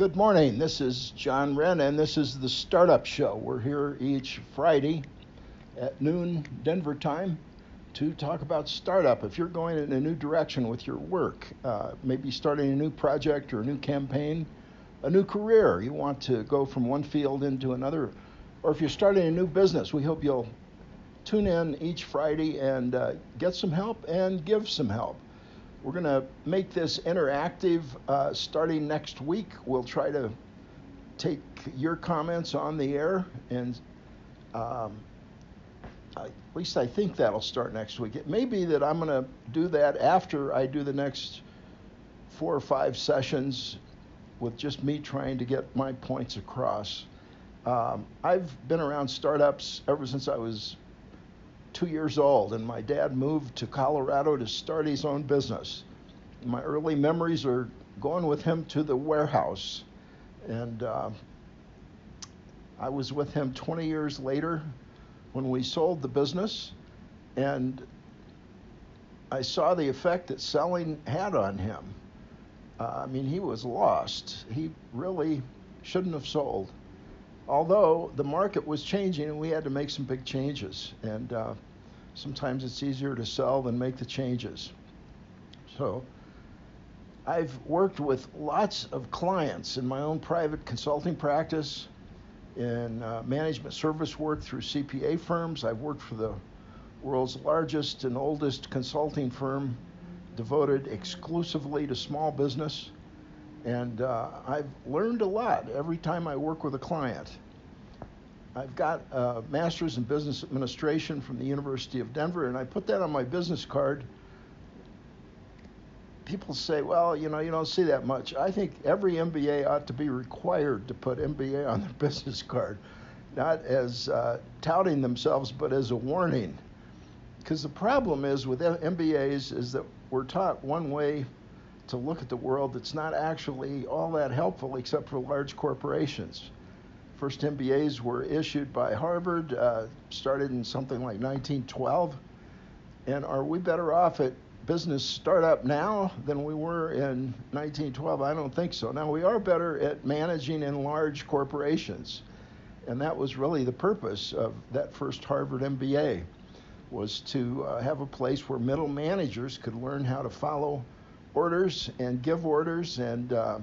Good morning. This is John Wren, and this is the Startup Show. We're here each Friday at noon Denver time to talk about startup. If you're going in a new direction with your work, uh, maybe starting a new project or a new campaign, a new career, you want to go from one field into another, or if you're starting a new business, we hope you'll tune in each Friday and uh, get some help and give some help. We're going to make this interactive uh, starting next week. We'll try to take your comments on the air, and um, at least I think that'll start next week. It may be that I'm going to do that after I do the next four or five sessions with just me trying to get my points across. Um, I've been around startups ever since I was two years old, and my dad moved to Colorado to start his own business. My early memories are going with him to the warehouse, and uh, I was with him 20 years later when we sold the business, and I saw the effect that selling had on him. Uh, I mean, he was lost. He really shouldn't have sold although the market was changing and we had to make some big changes. And uh, sometimes it's easier to sell than make the changes. So I've worked with lots of clients in my own private consulting practice, in uh, management service work through CPA firms. I've worked for the world's largest and oldest consulting firm devoted exclusively to small business. And uh, I've learned a lot every time I work with a client. I've got a master's in business administration from the University of Denver, and I put that on my business card. People say, well, you know, you don't see that much. I think every MBA ought to be required to put MBA on their business card, not as uh, touting themselves, but as a warning. Because the problem is with MBAs is that we're taught one way to look at the world that's not actually all that helpful except for large corporations. First MBAs were issued by Harvard, uh, started in something like 1912. And are we better off at business startup now than we were in 1912? I don't think so. Now, we are better at managing in large corporations. And that was really the purpose of that first Harvard MBA was to uh, have a place where middle managers could learn how to follow orders and give orders and uh,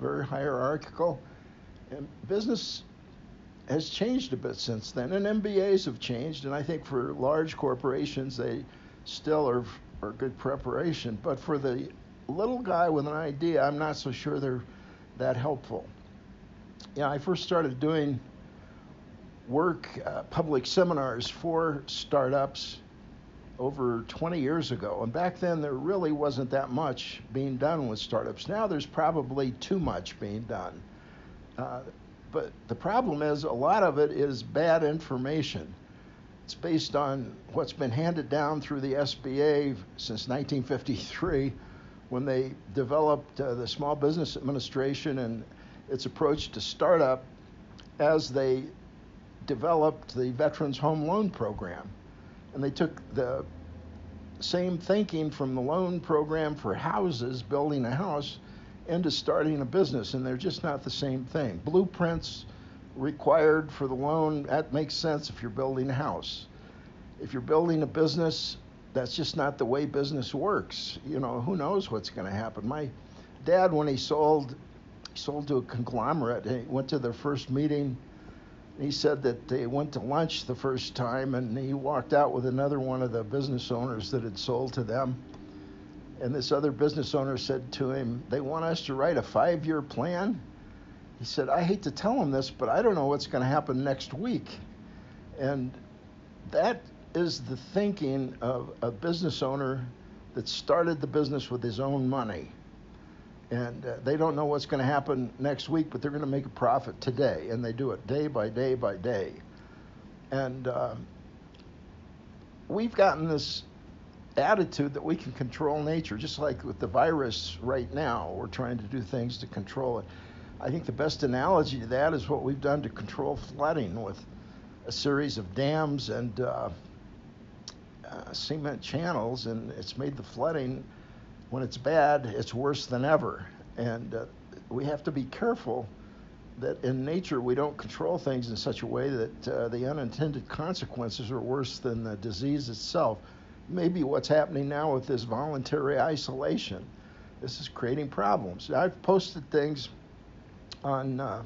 very hierarchical. And business has changed a bit since then, and MBAs have changed. And I think for large corporations, they still are, are good preparation. But for the little guy with an idea, I'm not so sure they're that helpful. Yeah, I first started doing work, uh, public seminars for startups over 20 years ago. And back then, there really wasn't that much being done with startups. Now there's probably too much being done. Uh, but the problem is, a lot of it is bad information. It's based on what's been handed down through the SBA since 1953 when they developed uh, the Small Business Administration and its approach to startup as they developed the Veterans Home Loan Program and they took the same thinking from the loan program for houses, building a house, into starting a business, and they're just not the same thing. Blueprints required for the loan, that makes sense if you're building a house. If you're building a business, that's just not the way business works. You know, who knows what's going to happen. My dad, when he sold, sold to a conglomerate. He went to their first meeting he said that they went to lunch the first time and he walked out with another one of the business owners that had sold to them. And this other business owner said to him, They want us to write a five year plan. He said, I hate to tell him this, but I don't know what's going to happen next week. And that is the thinking of a business owner that started the business with his own money and uh, they don't know what's going to happen next week, but they're going to make a profit today, and they do it day by day by day. And uh, we've gotten this attitude that we can control nature, just like with the virus right now. We're trying to do things to control it. I think the best analogy to that is what we've done to control flooding with a series of dams and uh, uh cement channels, and it's made the flooding when it's bad, it's worse than ever. And uh, we have to be careful that in nature we don't control things in such a way that uh, the unintended consequences are worse than the disease itself. Maybe what's happening now with this voluntary isolation, this is creating problems. I've posted things on uh,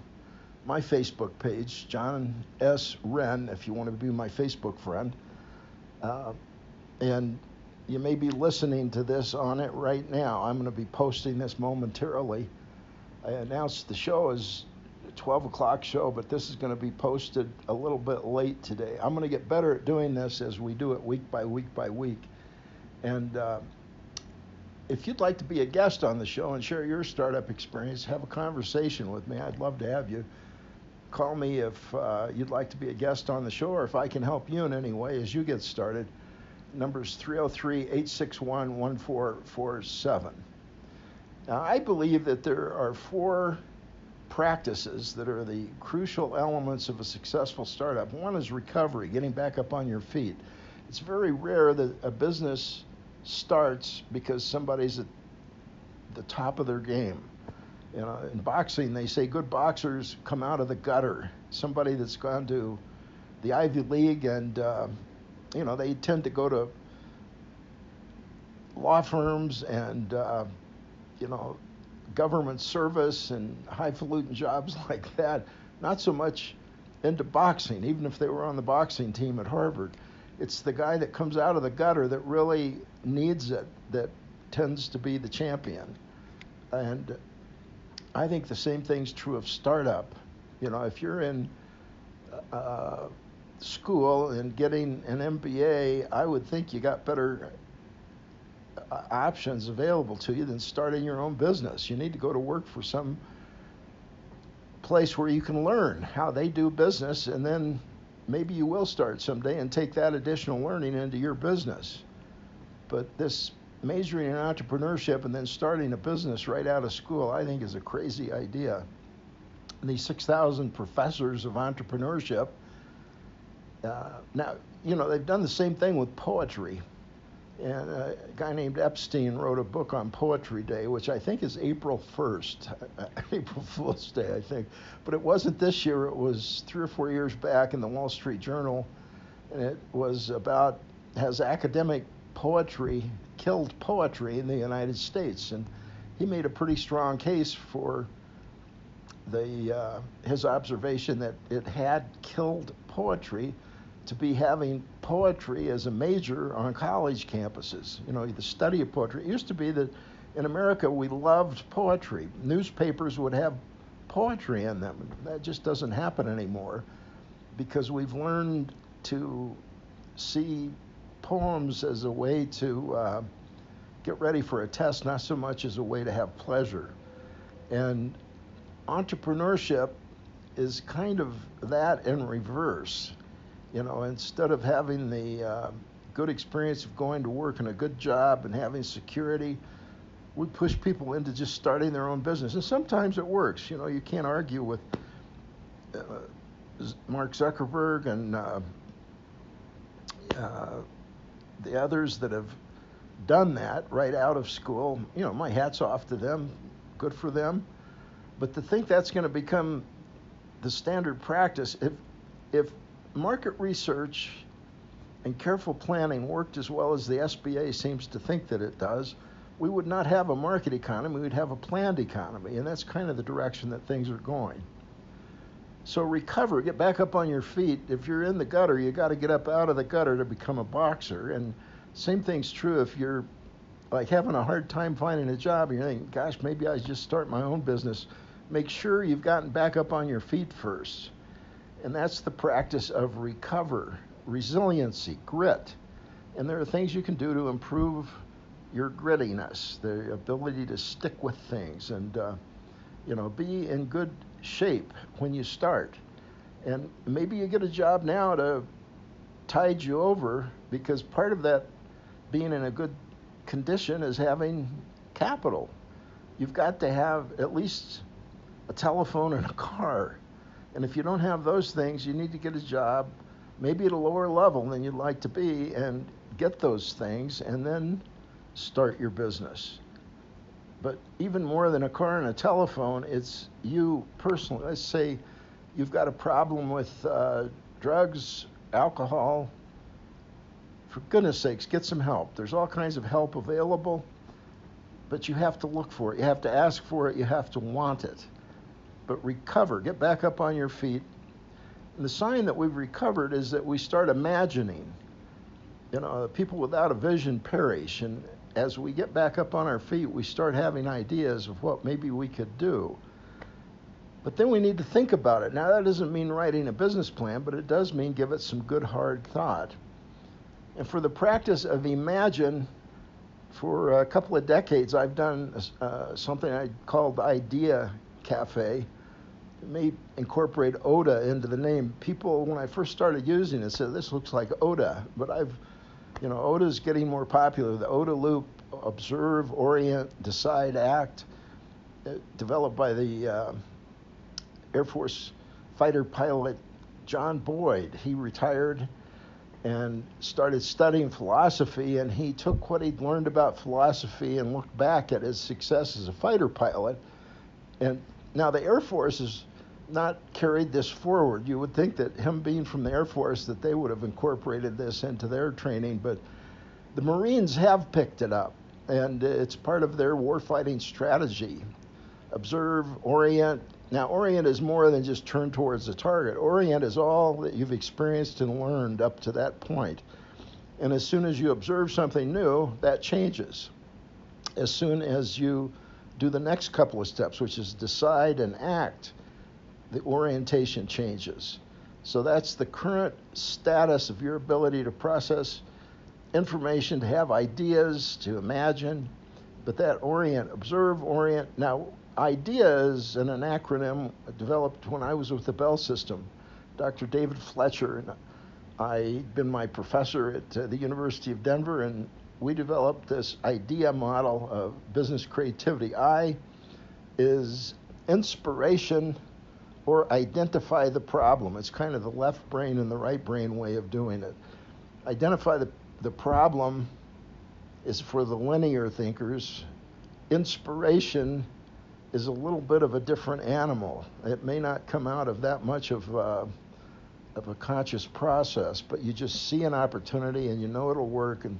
my Facebook page, John S. Wren, if you want to be my Facebook friend. Uh, and you may be listening to this on it right now. I'm going to be posting this momentarily. I announced the show is 12 o'clock show, but this is going to be posted a little bit late today. I'm going to get better at doing this as we do it week by week by week. And uh, if you'd like to be a guest on the show and share your startup experience, have a conversation with me. I'd love to have you. Call me if uh, you'd like to be a guest on the show or if I can help you in any way as you get started. Number's 303 861 1447. Now, I believe that there are four practices that are the crucial elements of a successful startup. One is recovery, getting back up on your feet. It's very rare that a business starts because somebody's at the top of their game. You know, in boxing, they say good boxers come out of the gutter. Somebody that's gone to the Ivy League and, uh, you know, they tend to go to law firms and, uh, you know, government service and highfalutin jobs like that, not so much into boxing, even if they were on the boxing team at Harvard. It's the guy that comes out of the gutter that really needs it that tends to be the champion. And I think the same thing's true of startup. You know, if you're in uh, school and getting an MBA, I would think you got better uh, options available to you than starting your own business. You need to go to work for some place where you can learn how they do business and then maybe you will start someday and take that additional learning into your business. But this majoring in entrepreneurship and then starting a business right out of school, I think is a crazy idea. And these 6,000 professors of entrepreneurship, uh, now, you know, they've done the same thing with poetry. And a guy named Epstein wrote a book on Poetry Day, which I think is April 1st, April Fool's Day, I think. But it wasn't this year, it was three or four years back in the Wall Street Journal. And it was about has academic poetry killed poetry in the United States? And he made a pretty strong case for the uh, his observation that it had killed poetry to be having poetry as a major on college campuses. You know, the study of poetry. It used to be that in America we loved poetry. Newspapers would have poetry in them. That just doesn't happen anymore because we've learned to see poems as a way to uh, get ready for a test, not so much as a way to have pleasure. And entrepreneurship is kind of that in reverse. You know, instead of having the uh, good experience of going to work and a good job and having security, we push people into just starting their own business. And sometimes it works. You know, you can't argue with uh, Mark Zuckerberg and uh, uh, the others that have done that right out of school. You know, my hat's off to them. Good for them. But to think that's going to become the standard practice, if if market research and careful planning worked as well as the SBA seems to think that it does, we would not have a market economy, we'd have a planned economy, and that's kind of the direction that things are going. So recover, get back up on your feet. If you're in the gutter, you got to get up out of the gutter to become a boxer. And same thing's true if you're like having a hard time finding a job and you're thinking, gosh, maybe I just start my own business. Make sure you've gotten back up on your feet first. And that's the practice of recover, resiliency, grit. And there are things you can do to improve your grittiness, the ability to stick with things, and uh, you know, be in good shape when you start. And maybe you get a job now to tide you over because part of that being in a good condition is having capital. You've got to have at least a telephone and a car. And if you don't have those things, you need to get a job, maybe at a lower level than you'd like to be, and get those things and then start your business. But even more than a car and a telephone, it's you personally. Let's say you've got a problem with uh, drugs, alcohol. For goodness sakes, get some help. There's all kinds of help available, but you have to look for it. You have to ask for it. You have to want it. But recover, get back up on your feet. And the sign that we've recovered is that we start imagining. You know, people without a vision perish. And as we get back up on our feet, we start having ideas of what maybe we could do. But then we need to think about it. Now, that doesn't mean writing a business plan, but it does mean give it some good hard thought. And for the practice of imagine, for a couple of decades, I've done uh, something I called Idea Cafe. May incorporate OODA into the name. People, when I first started using it, said this looks like OODA, but I've, you know, OODA is getting more popular. The OODA loop: observe, orient, decide, act, uh, developed by the uh, Air Force fighter pilot John Boyd. He retired and started studying philosophy, and he took what he'd learned about philosophy and looked back at his success as a fighter pilot. And now the Air Force has not carried this forward. You would think that him being from the Air Force that they would have incorporated this into their training, but the Marines have picked it up, and it's part of their warfighting strategy. Observe, orient, now, orient is more than just turn towards the target. Orient is all that you've experienced and learned up to that point. And as soon as you observe something new, that changes. As soon as you do the next couple of steps, which is decide and act, the orientation changes. So that's the current status of your ability to process information, to have ideas, to imagine. But that orient, observe, orient. Now, ideas is an, an acronym developed when I was with the Bell System. Dr. David Fletcher and I'd been my professor at uh, the University of Denver, and we developed this IDEA model of business creativity. I is inspiration or identify the problem. It's kind of the left brain and the right brain way of doing it. Identify the, the problem is for the linear thinkers. Inspiration is a little bit of a different animal. It may not come out of that much of, uh, of a conscious process, but you just see an opportunity and you know it'll work, and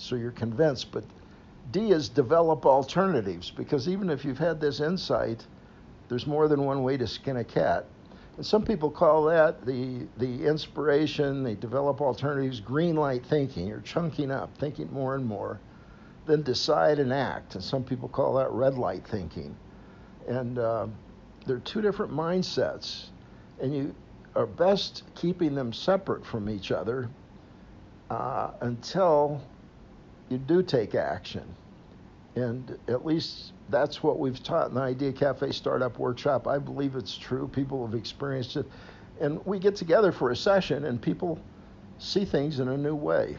so you're convinced. But D is develop alternatives because even if you've had this insight, there's more than one way to skin a cat. And some people call that the, the inspiration, they develop alternatives, green light thinking. You're chunking up, thinking more and more. Then decide and act. And some people call that red light thinking and uh, they're two different mindsets, and you are best keeping them separate from each other uh, until you do take action. And at least that's what we've taught in the Idea Cafe Startup Workshop. I believe it's true. People have experienced it. And we get together for a session, and people see things in a new way.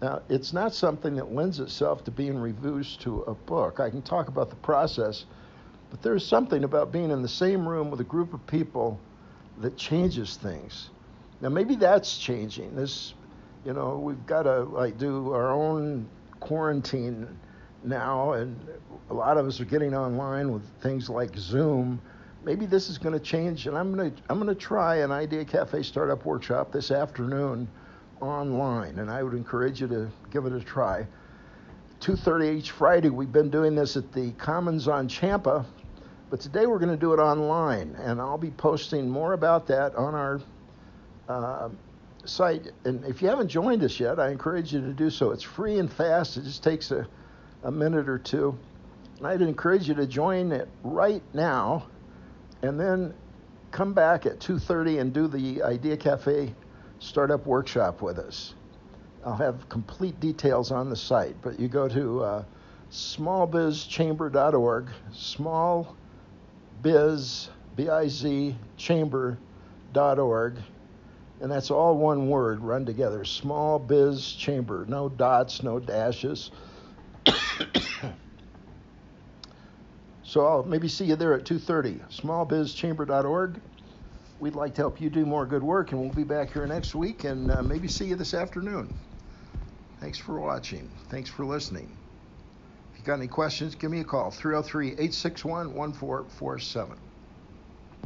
Now, it's not something that lends itself to being reduced to a book. I can talk about the process but there's something about being in the same room with a group of people that changes things. Now maybe that's changing. This, you know, we've got to like do our own quarantine now, and a lot of us are getting online with things like Zoom. Maybe this is going to change, and I'm going to I'm going to try an Idea Cafe startup workshop this afternoon online, and I would encourage you to give it a try. 2:30 each Friday. We've been doing this at the Commons on Champa, but today we're going to do it online, and I'll be posting more about that on our uh, site. And if you haven't joined us yet, I encourage you to do so. It's free and fast. It just takes a, a minute or two. And I'd encourage you to join it right now, and then come back at 2:30 and do the Idea Cafe startup workshop with us. I'll have complete details on the site, but you go to uh, smallbizchamber.org, smallbiz, B-I-Z, chamber.org, and that's all one word run together, small biz chamber, no dots, no dashes. so I'll maybe see you there at 2.30, smallbizchamber.org we'd like to help you do more good work, and we'll be back here next week and uh, maybe see you this afternoon. Thanks for watching. Thanks for listening. If you Got any questions? Give me a call 303 861 1447.